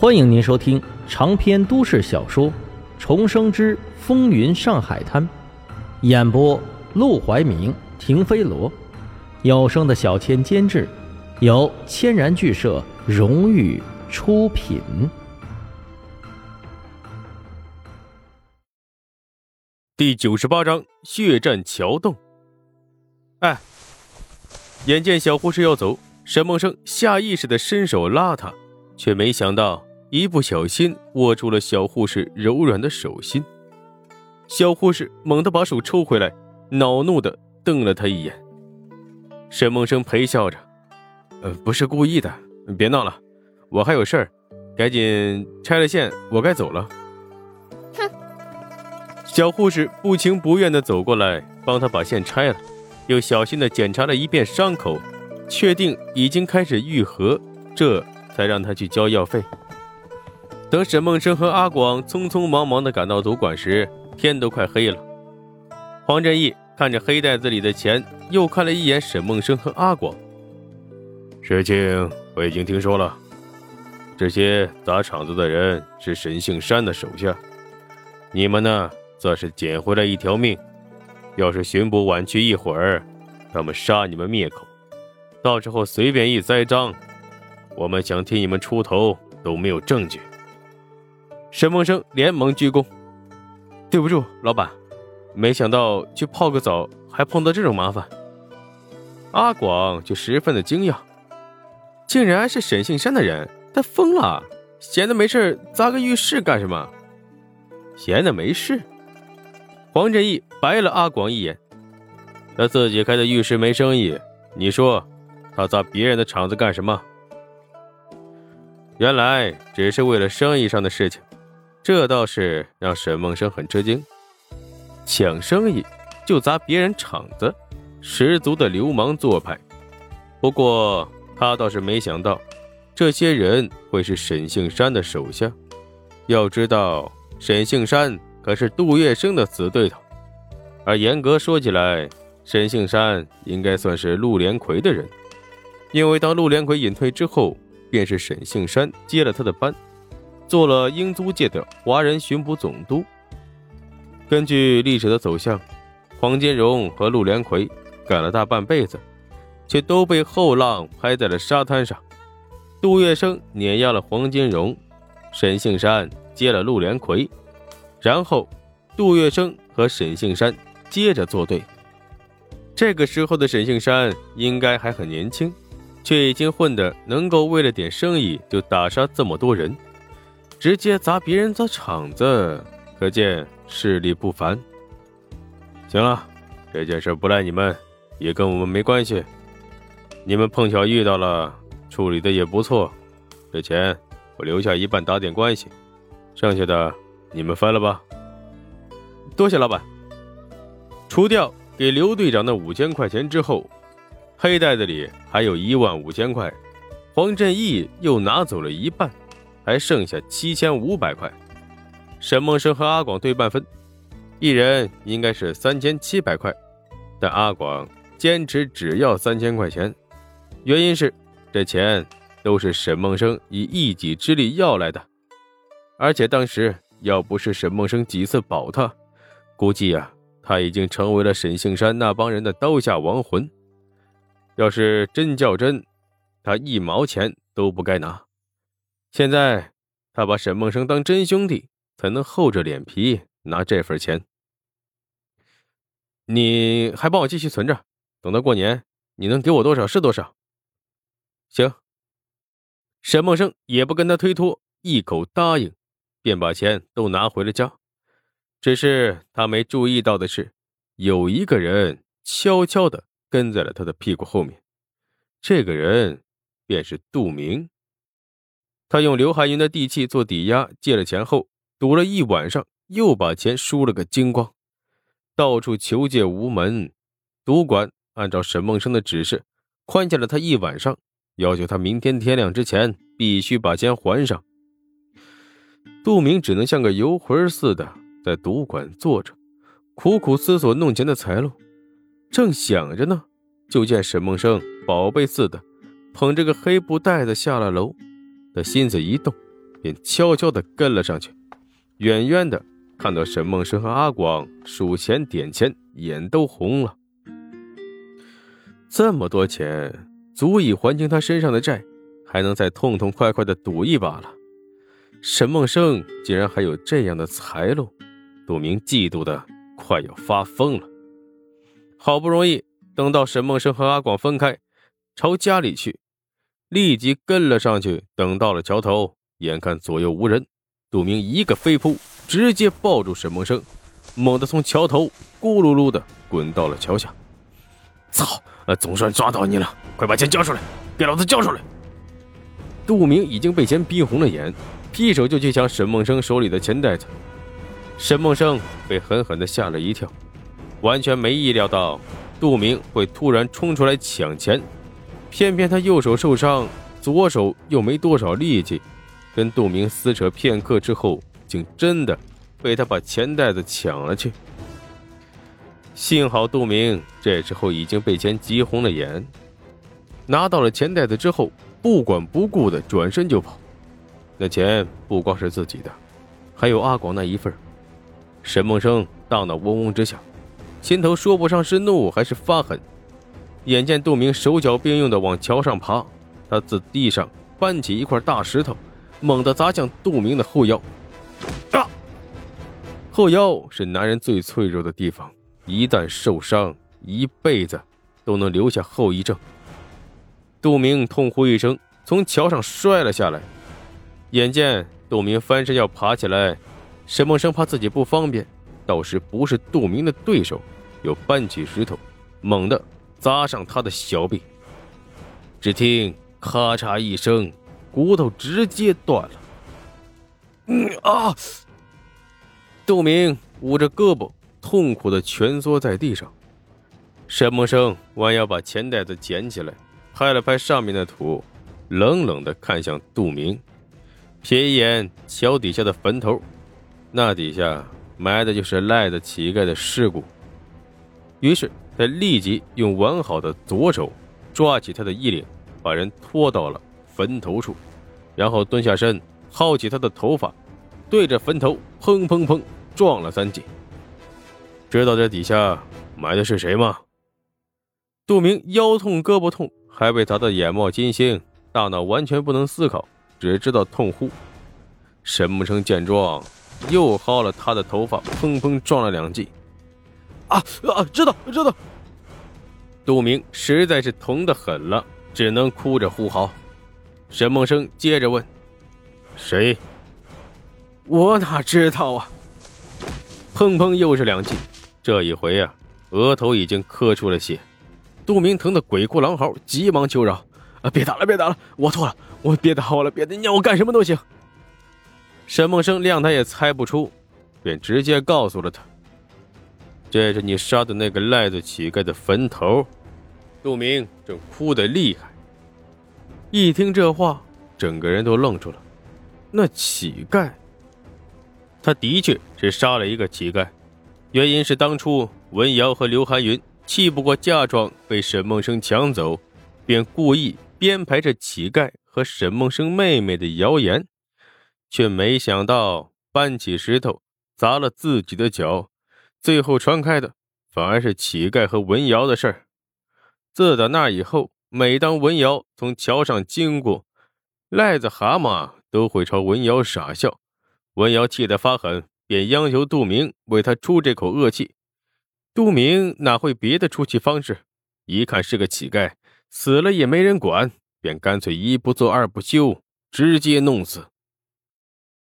欢迎您收听长篇都市小说《重生之风云上海滩》，演播：陆怀明、停飞罗，有声的小千监制，由千然剧社荣誉出品。第九十八章血战桥洞。哎，眼见小护士要走，沈梦生下意识的伸手拉她，却没想到。一不小心握住了小护士柔软的手心，小护士猛地把手抽回来，恼怒的瞪了他一眼。沈梦生陪笑着：“呃，不是故意的，别闹了，我还有事儿，赶紧拆了线，我该走了。”哼！小护士不情不愿的走过来，帮他把线拆了，又小心的检查了一遍伤口，确定已经开始愈合，这才让他去交药费。等沈梦生和阿广匆匆忙忙地赶到赌馆时，天都快黑了。黄振义看着黑袋子里的钱，又看了一眼沈梦生和阿广。事情我已经听说了，这些砸场子的人是沈杏山的手下，你们呢，算是捡回来一条命。要是巡捕晚去一会儿，他们杀你们灭口，到时候随便一栽赃，我们想替你们出头都没有证据。沈梦生连忙鞠躬：“对不住，老板，没想到去泡个澡还碰到这种麻烦。”阿广就十分的惊讶，竟然是沈杏山的人，他疯了，闲的没事砸个浴室干什么？闲的没事？黄振义白了阿广一眼：“他自己开的浴室没生意，你说他砸别人的场子干什么？”原来只是为了生意上的事情。这倒是让沈梦生很吃惊，抢生意就砸别人场子，十足的流氓做派。不过他倒是没想到，这些人会是沈杏山的手下。要知道，沈杏山可是杜月笙的死对头，而严格说起来，沈杏山应该算是陆连魁的人，因为当陆连魁隐退之后，便是沈杏山接了他的班。做了英租界的华人巡捕总督。根据历史的走向，黄金荣和陆连魁干了大半辈子，却都被后浪拍在了沙滩上。杜月笙碾压了黄金荣，沈杏山接了陆连魁，然后杜月笙和沈杏山接着作对。这个时候的沈杏山应该还很年轻，却已经混得能够为了点生意就打杀这么多人。直接砸别人的场子，可见势力不凡。行了，这件事不赖你们，也跟我们没关系。你们碰巧遇到了，处理的也不错。这钱我留下一半打点关系，剩下的你们分了吧。多谢老板。除掉给刘队长的五千块钱之后，黑袋子里还有一万五千块，黄振义又拿走了一半。还剩下七千五百块，沈梦生和阿广对半分，一人应该是三千七百块，但阿广坚持只要三千块钱，原因是这钱都是沈梦生以一己之力要来的，而且当时要不是沈梦生几次保他，估计呀他已经成为了沈杏山那帮人的刀下亡魂。要是真较真，他一毛钱都不该拿。现在他把沈梦生当真兄弟，才能厚着脸皮拿这份钱。你还帮我继续存着，等到过年你能给我多少是多少。行。沈梦生也不跟他推脱，一口答应，便把钱都拿回了家。只是他没注意到的是，有一个人悄悄的跟在了他的屁股后面，这个人便是杜明。他用刘海云的地契做抵押，借了钱后赌了一晚上，又把钱输了个精光，到处求借无门。赌馆按照沈梦生的指示，宽限了他一晚上，要求他明天天亮之前必须把钱还上。杜明只能像个游魂似的在赌馆坐着，苦苦思索弄钱的财路。正想着呢，就见沈梦生宝贝似的捧着个黑布袋子下了楼。的心思一动，便悄悄地跟了上去。远远的看到沈梦生和阿广数钱点钱，眼都红了。这么多钱足以还清他身上的债，还能再痛痛快快的赌一把了。沈梦生竟然还有这样的财路，杜明嫉妒的快要发疯了。好不容易等到沈梦生和阿广分开，朝家里去，立即跟了上去。等到了桥头，眼看左右无人，杜明一个飞扑，直接抱住沈梦生，猛地从桥头咕噜噜的滚到了桥下。操！总算抓到你了，快把钱交出来，给老子交出来！杜明已经被钱逼红了眼，劈手就去抢沈梦生手里的钱袋子。沈梦生被狠狠的吓了一跳，完全没意料到杜明会突然冲出来抢钱，偏偏他右手受伤，左手又没多少力气，跟杜明撕扯片刻之后，竟真的被他把钱袋子抢了去。幸好杜明这时候已经被钱急红了眼，拿到了钱袋子之后，不管不顾的转身就跑。那钱不光是自己的，还有阿广那一份。沈梦生大脑嗡嗡直响，心头说不上是怒还是发狠。眼见杜明手脚并用的往桥上爬，他自地上搬起一块大石头，猛地砸向杜明的后腰。啊！后腰是男人最脆弱的地方。一旦受伤，一辈子都能留下后遗症。杜明痛呼一声，从桥上摔了下来。眼见杜明翻身要爬起来，沈梦生怕自己不方便，到时不是杜明的对手，又搬起石头，猛地砸上他的小臂。只听咔嚓一声，骨头直接断了。啊！杜明捂着胳膊。痛苦的蜷缩在地上，沈梦生弯腰把钱袋子捡起来，拍了拍上面的土，冷冷的看向杜明，瞥一眼桥底下的坟头，那底下埋的就是赖的乞丐的尸骨。于是他立即用完好的左手抓起他的衣领，把人拖到了坟头处，然后蹲下身薅起他的头发，对着坟头砰砰砰撞了三记。知道这底下埋的是谁吗？杜明腰痛胳膊痛，还被砸得眼冒金星，大脑完全不能思考，只知道痛呼。沈木生见状，又薅了他的头发，砰砰撞了两记。啊啊！知道知道。杜明实在是疼得很了，只能哭着呼嚎。沈梦生接着问：“谁？”我哪知道啊！砰砰又是两记。这一回啊，额头已经磕出了血，杜明疼得鬼哭狼嚎，急忙求饶：“啊，别打了，别打了，我错了，我别打我了，别的，你让我干什么都行。”沈梦生谅他也猜不出，便直接告诉了他：“这是你杀的那个赖子乞丐的坟头。”杜明正哭得厉害，一听这话，整个人都愣住了。那乞丐，他的确是杀了一个乞丐。原因是当初文瑶和刘寒云气不过嫁妆被沈梦生抢走，便故意编排着乞丐和沈梦生妹妹的谣言，却没想到搬起石头砸了自己的脚，最后传开的反而是乞丐和文瑶的事儿。自打那以后，每当文瑶从桥上经过，癞子蛤蟆都会朝文瑶傻笑，文瑶气得发狠。便央求杜明为他出这口恶气，杜明哪会别的出气方式？一看是个乞丐，死了也没人管，便干脆一不做二不休，直接弄死。